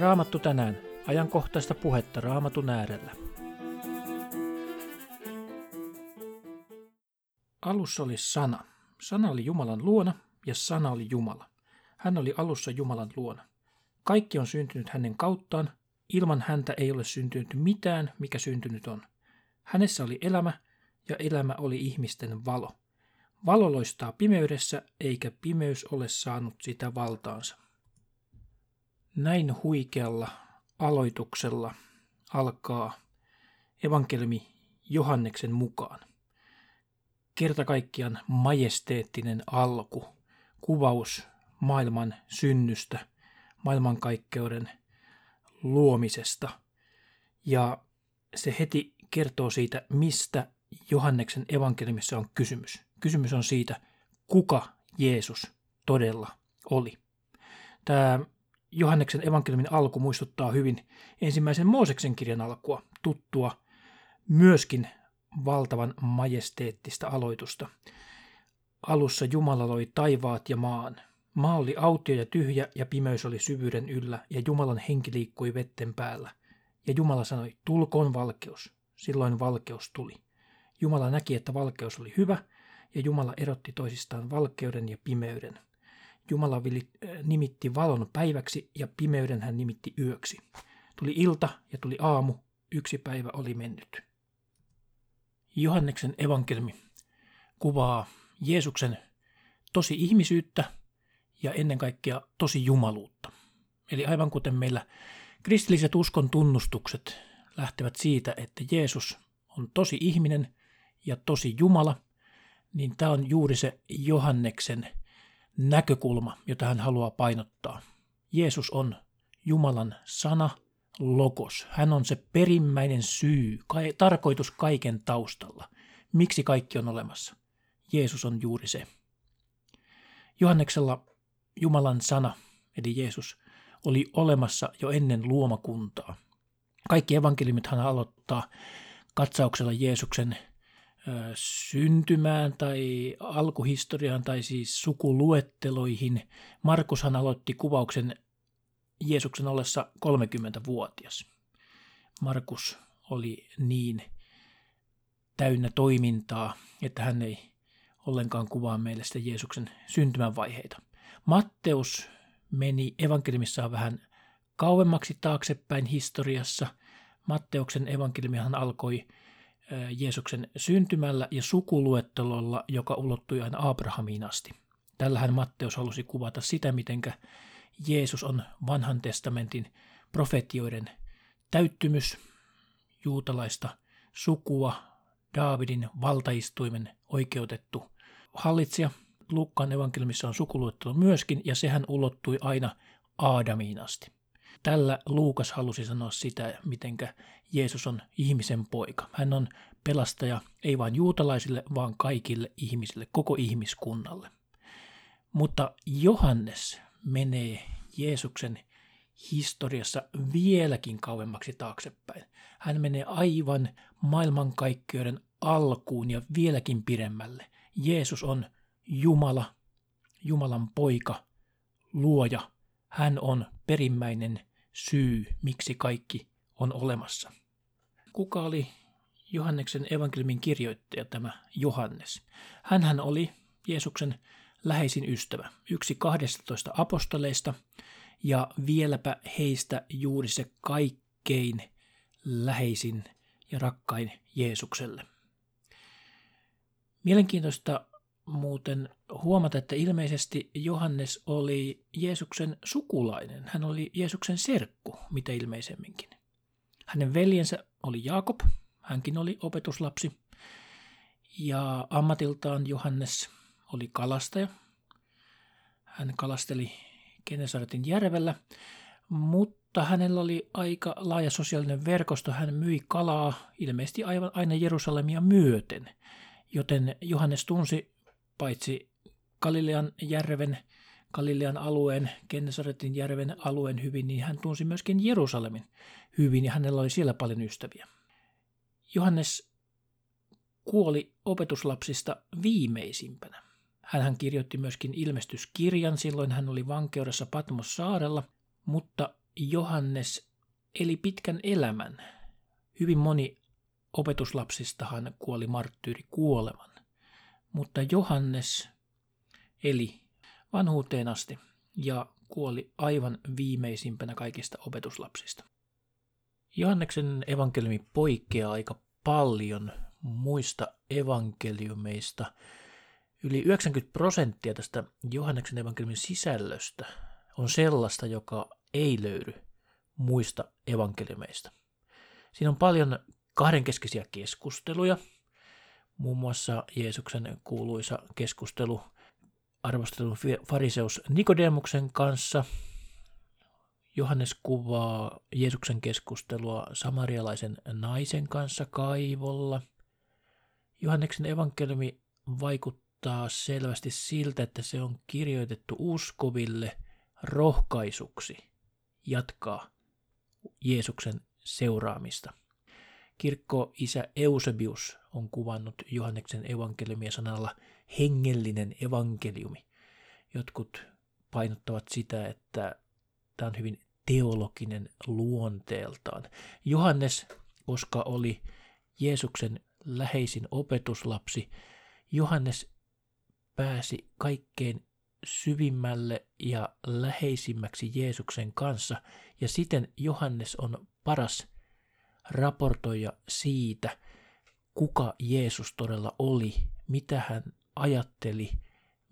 Raamattu tänään. Ajankohtaista puhetta Raamatun äärellä. Alussa oli sana. Sana oli Jumalan luona ja sana oli Jumala. Hän oli alussa Jumalan luona. Kaikki on syntynyt hänen kauttaan. Ilman häntä ei ole syntynyt mitään, mikä syntynyt on. Hänessä oli elämä ja elämä oli ihmisten valo. Valo loistaa pimeydessä, eikä pimeys ole saanut sitä valtaansa. Näin huikealla aloituksella alkaa evankelmi Johanneksen mukaan. Kerta kaikkiaan majesteettinen alku, kuvaus maailman synnystä, maailmankaikkeuden luomisesta. Ja se heti kertoo siitä, mistä Johanneksen evankeliumissa on kysymys. Kysymys on siitä, kuka Jeesus todella oli. Tämä Johanneksen evankeliumin alku muistuttaa hyvin ensimmäisen Mooseksen kirjan alkua, tuttua myöskin valtavan majesteettista aloitusta. Alussa Jumala loi taivaat ja maan. Maa oli autio ja tyhjä ja pimeys oli syvyyden yllä ja Jumalan henki liikkui vetten päällä. Ja Jumala sanoi, tulkoon valkeus. Silloin valkeus tuli. Jumala näki, että valkeus oli hyvä ja Jumala erotti toisistaan valkeuden ja pimeyden – Jumala äh, nimitti valon päiväksi ja pimeyden hän nimitti yöksi. Tuli ilta ja tuli aamu, yksi päivä oli mennyt. Johanneksen evankelmi kuvaa Jeesuksen tosi ihmisyyttä ja ennen kaikkea tosi jumaluutta. Eli aivan kuten meillä kristilliset uskon tunnustukset lähtevät siitä, että Jeesus on tosi ihminen ja tosi Jumala, niin tämä on juuri se Johanneksen näkökulma, jota hän haluaa painottaa. Jeesus on Jumalan sana, logos. Hän on se perimmäinen syy, tarkoitus kaiken taustalla. Miksi kaikki on olemassa? Jeesus on juuri se. Johanneksella Jumalan sana, eli Jeesus, oli olemassa jo ennen luomakuntaa. Kaikki evankeliumithan aloittaa katsauksella Jeesuksen syntymään tai alkuhistoriaan tai siis sukuluetteloihin. Markushan aloitti kuvauksen Jeesuksen ollessa 30-vuotias. Markus oli niin täynnä toimintaa, että hän ei ollenkaan kuvaa meille sitä Jeesuksen syntymän vaiheita. Matteus meni evankeliumissaan vähän kauemmaksi taaksepäin historiassa. Matteuksen evankeliumihan alkoi Jeesuksen syntymällä ja sukuluettelolla, joka ulottui aina Abrahamiin asti. Tällähän Matteus halusi kuvata sitä, mitenkä Jeesus on vanhan testamentin profetioiden täyttymys, juutalaista sukua, Daavidin valtaistuimen oikeutettu hallitsija. Lukkaan evankeliumissa on sukuluettelo myöskin, ja sehän ulottui aina Aadamiin asti. Tällä Luukas halusi sanoa sitä, mitenkä Jeesus on ihmisen poika. Hän on pelastaja ei vain juutalaisille, vaan kaikille ihmisille, koko ihmiskunnalle. Mutta Johannes menee Jeesuksen historiassa vieläkin kauemmaksi taaksepäin. Hän menee aivan maailmankaikkeuden alkuun ja vieläkin pidemmälle. Jeesus on Jumala, Jumalan poika, luoja. Hän on perimmäinen syy, miksi kaikki on olemassa. Kuka oli Johanneksen evankeliumin kirjoittaja tämä Johannes? Hänhän oli Jeesuksen läheisin ystävä, yksi 12 apostoleista ja vieläpä heistä juuri se kaikkein läheisin ja rakkain Jeesukselle. Mielenkiintoista muuten huomata, että ilmeisesti Johannes oli Jeesuksen sukulainen. Hän oli Jeesuksen serkku, mitä ilmeisemminkin. Hänen veljensä oli Jaakob, hänkin oli opetuslapsi. Ja ammatiltaan Johannes oli kalastaja. Hän kalasteli Genesaretin järvellä, mutta hänellä oli aika laaja sosiaalinen verkosto. Hän myi kalaa ilmeisesti aivan aina Jerusalemia myöten, joten Johannes tunsi paitsi Galilean järven, Galilean alueen, Gennesaretin järven alueen hyvin, niin hän tunsi myöskin Jerusalemin hyvin ja hänellä oli siellä paljon ystäviä. Johannes kuoli opetuslapsista viimeisimpänä. Hän kirjoitti myöskin ilmestyskirjan, silloin hän oli vankeudessa Patmos saarella, mutta Johannes eli pitkän elämän. Hyvin moni opetuslapsistahan kuoli marttyyri kuoleman, mutta Johannes eli vanhuuteen asti ja kuoli aivan viimeisimpänä kaikista opetuslapsista. Johanneksen evankeliumi poikkeaa aika paljon muista evankeliumeista. Yli 90 prosenttia tästä Johanneksen evankeliumin sisällöstä on sellaista, joka ei löydy muista evankeliumeista. Siinä on paljon kahdenkeskisiä keskusteluja, muun muassa Jeesuksen kuuluisa keskustelu arvostelun fariseus Nikodemuksen kanssa. Johannes kuvaa Jeesuksen keskustelua samarialaisen naisen kanssa kaivolla. Johanneksen evankeliumi vaikuttaa selvästi siltä, että se on kirjoitettu uskoville rohkaisuksi jatkaa Jeesuksen seuraamista. Kirkko isä Eusebius on kuvannut Johanneksen evankeliumia sanalla hengellinen evankeliumi. Jotkut painottavat sitä, että tämä on hyvin teologinen luonteeltaan. Johannes, koska oli Jeesuksen läheisin opetuslapsi, Johannes pääsi kaikkein syvimmälle ja läheisimmäksi Jeesuksen kanssa, ja siten Johannes on paras raportoija siitä, kuka Jeesus todella oli, mitä hän ajatteli,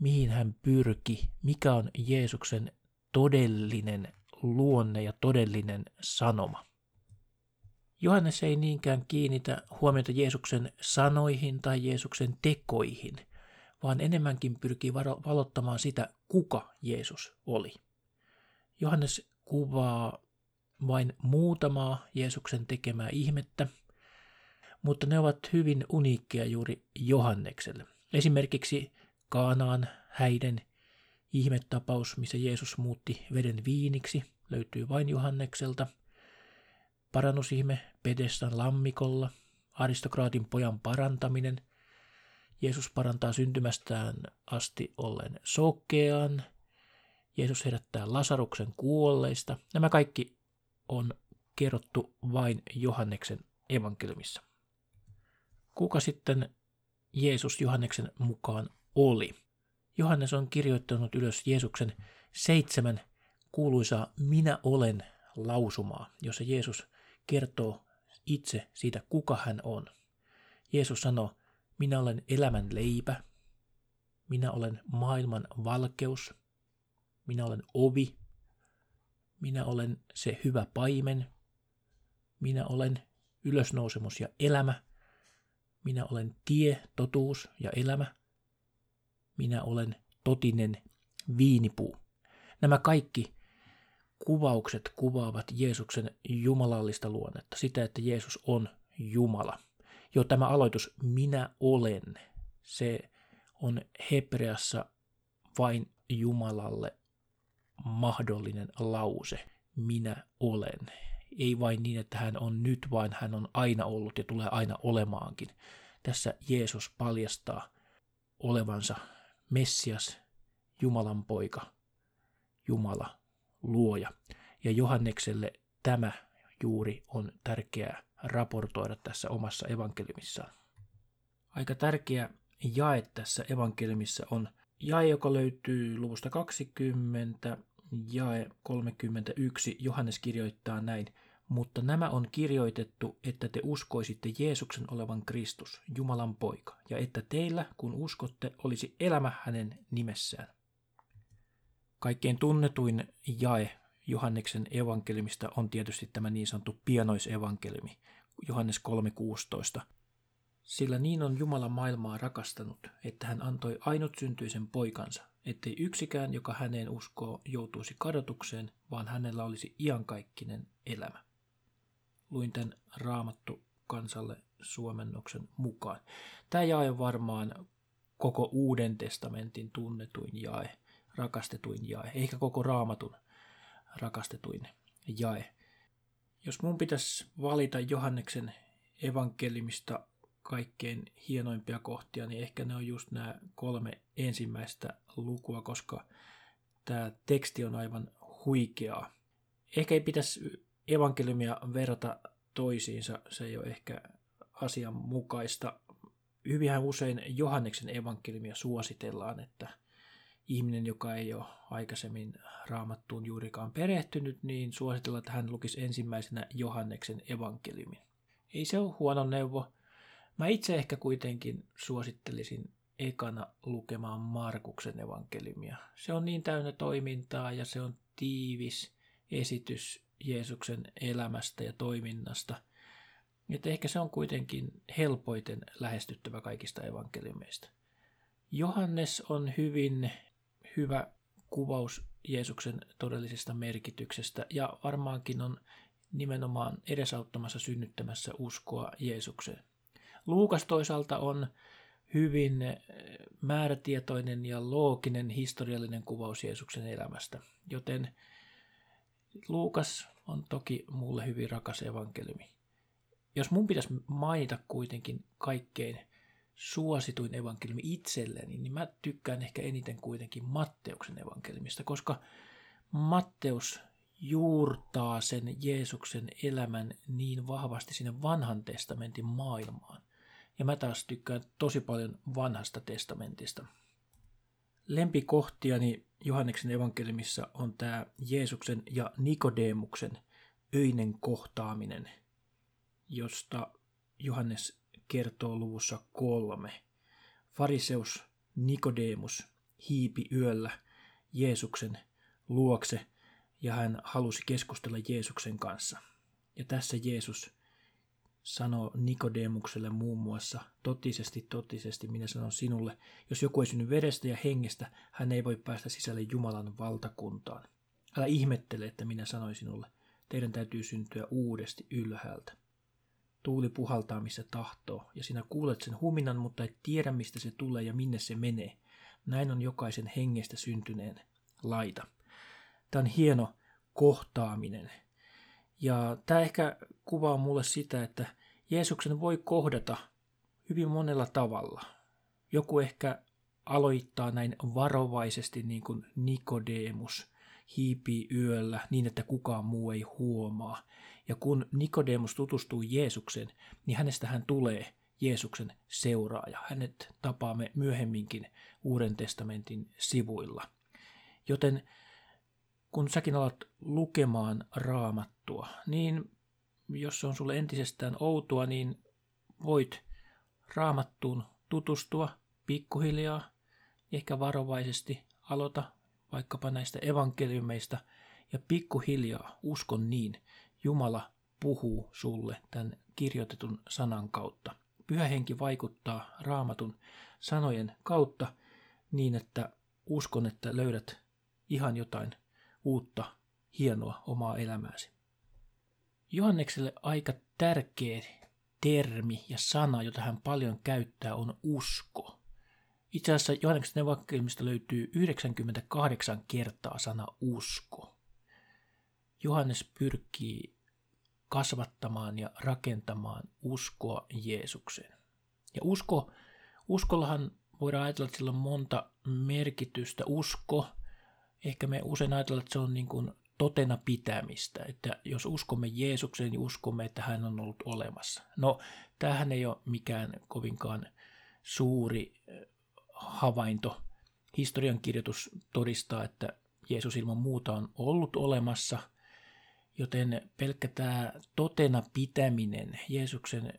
mihin hän pyrki, mikä on Jeesuksen todellinen luonne ja todellinen sanoma. Johannes ei niinkään kiinnitä huomiota Jeesuksen sanoihin tai Jeesuksen tekoihin, vaan enemmänkin pyrkii valottamaan sitä, kuka Jeesus oli. Johannes kuvaa vain muutamaa Jeesuksen tekemää ihmettä, mutta ne ovat hyvin uniikkia juuri Johannekselle. Esimerkiksi Kaanaan häiden ihmetapaus, missä Jeesus muutti veden viiniksi, löytyy vain Johannekselta. Parannusihme Pedestan lammikolla, aristokraatin pojan parantaminen, Jeesus parantaa syntymästään asti ollen sokean, Jeesus herättää Lasaruksen kuolleista. Nämä kaikki on kerrottu vain Johanneksen evankeliumissa. Kuka sitten Jeesus Johanneksen mukaan oli? Johannes on kirjoittanut ylös Jeesuksen seitsemän kuuluisaa minä olen lausumaa, jossa Jeesus kertoo itse siitä, kuka hän on. Jeesus sanoo, minä olen elämän leipä, minä olen maailman valkeus, minä olen ovi, minä olen se hyvä paimen. Minä olen ylösnousemus ja elämä. Minä olen tie, totuus ja elämä. Minä olen totinen viinipuu. Nämä kaikki kuvaukset kuvaavat Jeesuksen jumalallista luonnetta, sitä, että Jeesus on Jumala. Jo tämä aloitus, minä olen, se on Hebreassa vain Jumalalle mahdollinen lause, minä olen. Ei vain niin, että hän on nyt, vaan hän on aina ollut ja tulee aina olemaankin. Tässä Jeesus paljastaa olevansa Messias, Jumalan poika, Jumala, luoja. Ja Johannekselle tämä juuri on tärkeää raportoida tässä omassa evankeliumissaan. Aika tärkeä jae tässä evankeliumissa on jae, joka löytyy luvusta 20 jae 31 Johannes kirjoittaa näin, mutta nämä on kirjoitettu, että te uskoisitte Jeesuksen olevan Kristus, Jumalan poika, ja että teillä, kun uskotte, olisi elämä hänen nimessään. Kaikkein tunnetuin jae Johanneksen evankeliumista on tietysti tämä niin sanottu pienoisevankeliumi, Johannes 3.16. Sillä niin on Jumala maailmaa rakastanut, että hän antoi ainutsyntyisen poikansa, ettei yksikään, joka häneen uskoo, joutuisi kadotukseen, vaan hänellä olisi iankaikkinen elämä. Luin tämän raamattu kansalle suomennoksen mukaan. Tämä jae varmaan koko Uuden testamentin tunnetuin jae, rakastetuin jae, eikä koko raamatun rakastetuin jae. Jos mun pitäisi valita Johanneksen evankelimista kaikkein hienoimpia kohtia, niin ehkä ne on just nämä kolme ensimmäistä lukua, koska tämä teksti on aivan huikeaa. Ehkä ei pitäisi evankeliumia verrata toisiinsa, se ei ole ehkä asianmukaista. Hyvinhän usein Johanneksen evankeliumia suositellaan, että ihminen, joka ei ole aikaisemmin raamattuun juurikaan perehtynyt, niin suositellaan, että hän lukisi ensimmäisenä Johanneksen evankeliumin. Ei se ole huono neuvo. Mä itse ehkä kuitenkin suosittelisin ekana lukemaan Markuksen evankeliumia. Se on niin täynnä toimintaa ja se on tiivis esitys Jeesuksen elämästä ja toiminnasta. Että ehkä se on kuitenkin helpoiten lähestyttävä kaikista evankeliumeista. Johannes on hyvin hyvä kuvaus Jeesuksen todellisesta merkityksestä ja varmaankin on nimenomaan edesauttamassa synnyttämässä uskoa Jeesukseen. Luukas toisaalta on hyvin eh, määrätietoinen ja looginen historiallinen kuvaus Jeesuksen elämästä, joten Luukas on toki mulle hyvin rakas evankeliumi. Jos mun pitäisi mainita kuitenkin kaikkein suosituin evankeliumi itselleni, niin mä tykkään ehkä eniten kuitenkin Matteuksen evankeliumista, koska Matteus juurtaa sen Jeesuksen elämän niin vahvasti sinne vanhan testamentin maailmaan. Ja mä taas tykkään tosi paljon vanhasta testamentista. Lempikohtiani Johanneksen evankeliumissa on tämä Jeesuksen ja Nikodemuksen öinen kohtaaminen, josta Johannes kertoo luvussa kolme. Fariseus Nikodemus hiipi yöllä Jeesuksen luokse ja hän halusi keskustella Jeesuksen kanssa. Ja tässä Jeesus sanoo Nikodemukselle muun muassa, totisesti, totisesti, minä sanon sinulle, jos joku ei synny verestä ja hengestä, hän ei voi päästä sisälle Jumalan valtakuntaan. Älä ihmettele, että minä sanoin sinulle, teidän täytyy syntyä uudesti ylhäältä. Tuuli puhaltaa missä tahtoo, ja sinä kuulet sen huminan, mutta et tiedä mistä se tulee ja minne se menee. Näin on jokaisen hengestä syntyneen laita. Tämä on hieno kohtaaminen. Ja tämä ehkä kuvaa mulle sitä, että Jeesuksen voi kohdata hyvin monella tavalla. Joku ehkä aloittaa näin varovaisesti niin kuin Nikodemus hiipii yöllä niin, että kukaan muu ei huomaa. Ja kun Nikodemus tutustuu Jeesukseen, niin hänestä hän tulee Jeesuksen seuraaja. Hänet tapaamme myöhemminkin Uuden testamentin sivuilla. Joten kun säkin alat lukemaan raamattua, niin jos se on sulle entisestään outoa, niin voit raamattuun tutustua pikkuhiljaa, ehkä varovaisesti aloita vaikkapa näistä evankeliumeista ja pikkuhiljaa uskon niin, Jumala puhuu sulle tämän kirjoitetun sanan kautta. Pyhä henki vaikuttaa raamatun sanojen kautta niin, että uskon, että löydät ihan jotain uutta, hienoa omaa elämääsi. Johannekselle aika tärkeä termi ja sana, jota hän paljon käyttää, on usko. Itse asiassa Johanneksen evankeliumista löytyy 98 kertaa sana usko. Johannes pyrkii kasvattamaan ja rakentamaan uskoa Jeesukseen. Ja usko, uskollahan voidaan ajatella, että sillä on monta merkitystä. Usko, ehkä me usein ajatellaan, että se on niin kuin totena pitämistä, että jos uskomme Jeesukseen, niin uskomme, että hän on ollut olemassa. No, tämähän ei ole mikään kovinkaan suuri eh, havainto. Historiankirjoitus todistaa, että Jeesus ilman muuta on ollut olemassa, joten pelkkä tämä totena pitäminen, Jeesuksen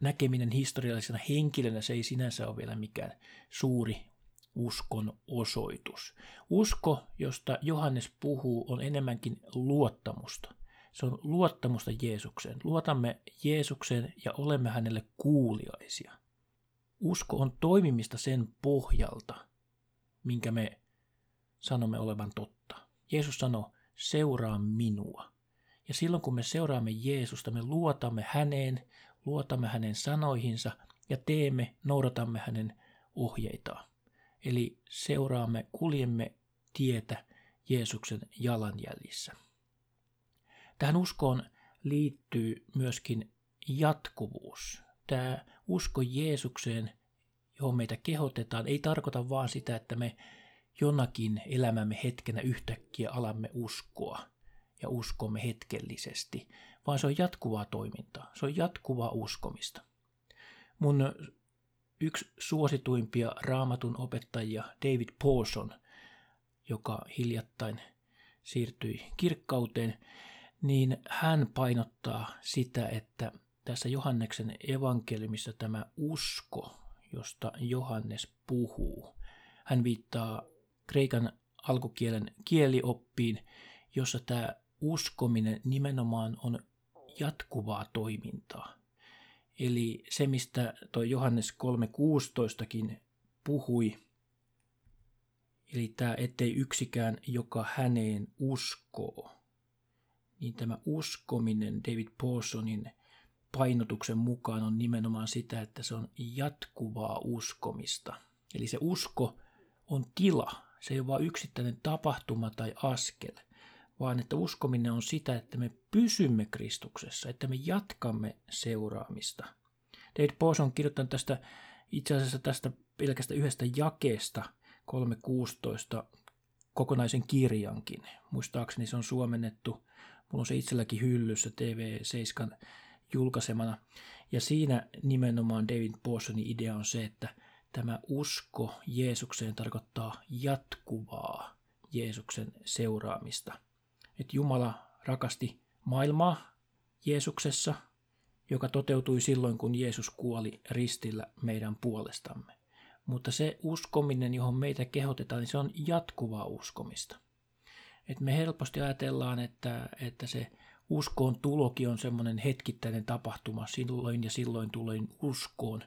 näkeminen historiallisena henkilönä, se ei sinänsä ole vielä mikään suuri uskon osoitus. Usko, josta Johannes puhuu, on enemmänkin luottamusta. Se on luottamusta Jeesukseen. Luotamme Jeesukseen ja olemme hänelle kuuliaisia. Usko on toimimista sen pohjalta, minkä me sanomme olevan totta. Jeesus sanoo, seuraa minua. Ja silloin kun me seuraamme Jeesusta, me luotamme häneen, luotamme hänen sanoihinsa ja teemme, noudatamme hänen ohjeitaan. Eli seuraamme, kuljemme tietä Jeesuksen jalanjäljissä. Tähän uskoon liittyy myöskin jatkuvuus. Tämä usko Jeesukseen, johon meitä kehotetaan, ei tarkoita vaan sitä, että me jonakin elämämme hetkenä yhtäkkiä alamme uskoa. ja uskomme hetkellisesti, vaan se on jatkuvaa toimintaa. Se on jatkuvaa uskomista. Mun yksi suosituimpia raamatun opettajia, David Pawson, joka hiljattain siirtyi kirkkauteen, niin hän painottaa sitä, että tässä Johanneksen evankeliumissa tämä usko, josta Johannes puhuu, hän viittaa kreikan alkukielen kielioppiin, jossa tämä uskominen nimenomaan on jatkuvaa toimintaa. Eli se, mistä tuo Johannes 3.16kin puhui, eli tämä, ettei yksikään, joka häneen uskoo, niin tämä uskominen David Pawsonin painotuksen mukaan on nimenomaan sitä, että se on jatkuvaa uskomista. Eli se usko on tila, se ei ole vain yksittäinen tapahtuma tai askel, vaan että uskominen on sitä, että me pysymme Kristuksessa, että me jatkamme seuraamista. David Pawson on kirjoittanut tästä itse asiassa tästä pelkästä yhdestä jakeesta 3.16 kokonaisen kirjankin. Muistaakseni se on suomennettu, mulla on se itselläkin hyllyssä TV7 julkaisemana. Ja siinä nimenomaan David Pawsonin idea on se, että tämä usko Jeesukseen tarkoittaa jatkuvaa Jeesuksen seuraamista. Että Jumala rakasti maailmaa Jeesuksessa, joka toteutui silloin, kun Jeesus kuoli ristillä meidän puolestamme. Mutta se uskominen, johon meitä kehotetaan, niin se on jatkuvaa uskomista. Et me helposti ajatellaan, että, että se uskoon tulokin on semmoinen hetkittäinen tapahtuma. Silloin ja silloin tulin uskoon.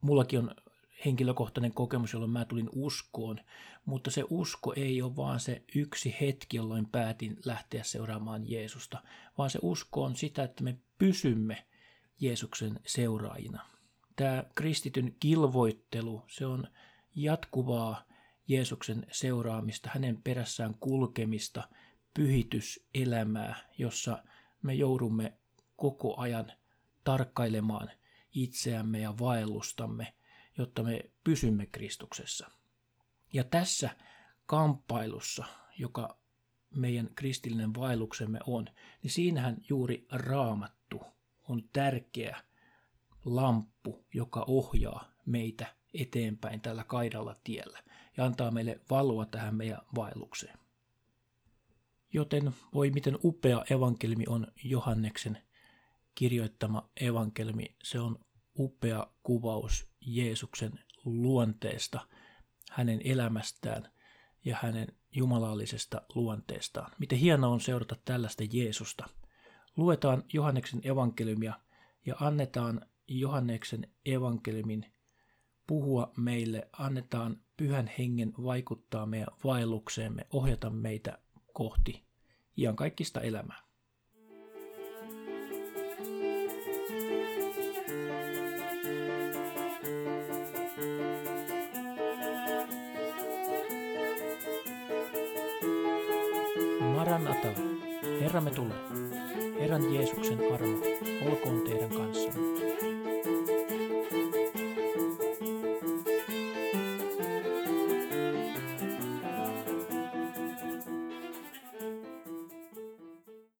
Mullakin on henkilökohtainen kokemus, jolloin mä tulin uskoon, mutta se usko ei ole vaan se yksi hetki, jolloin päätin lähteä seuraamaan Jeesusta, vaan se usko on sitä, että me pysymme Jeesuksen seuraajina. Tämä kristityn kilvoittelu, se on jatkuvaa Jeesuksen seuraamista, hänen perässään kulkemista, pyhityselämää, jossa me joudumme koko ajan tarkkailemaan itseämme ja vaellustamme, jotta me pysymme Kristuksessa. Ja tässä kamppailussa, joka meidän kristillinen vaelluksemme on, niin siinähän juuri raamattu on tärkeä lamppu, joka ohjaa meitä eteenpäin tällä kaidalla tiellä ja antaa meille valoa tähän meidän vaellukseen. Joten voi miten upea evankelmi on Johanneksen kirjoittama evankelmi. Se on upea kuvaus Jeesuksen luonteesta, hänen elämästään ja hänen jumalallisesta luonteestaan. Miten hienoa on seurata tällaista Jeesusta. Luetaan Johanneksen evankeliumia ja annetaan Johanneksen evankeliumin puhua meille, annetaan pyhän hengen vaikuttaa meidän vaellukseemme, ohjata meitä kohti iankaikkista elämää. Maranata, Herramme tulee. Herran Jeesuksen armo, olkoon teidän kanssanne.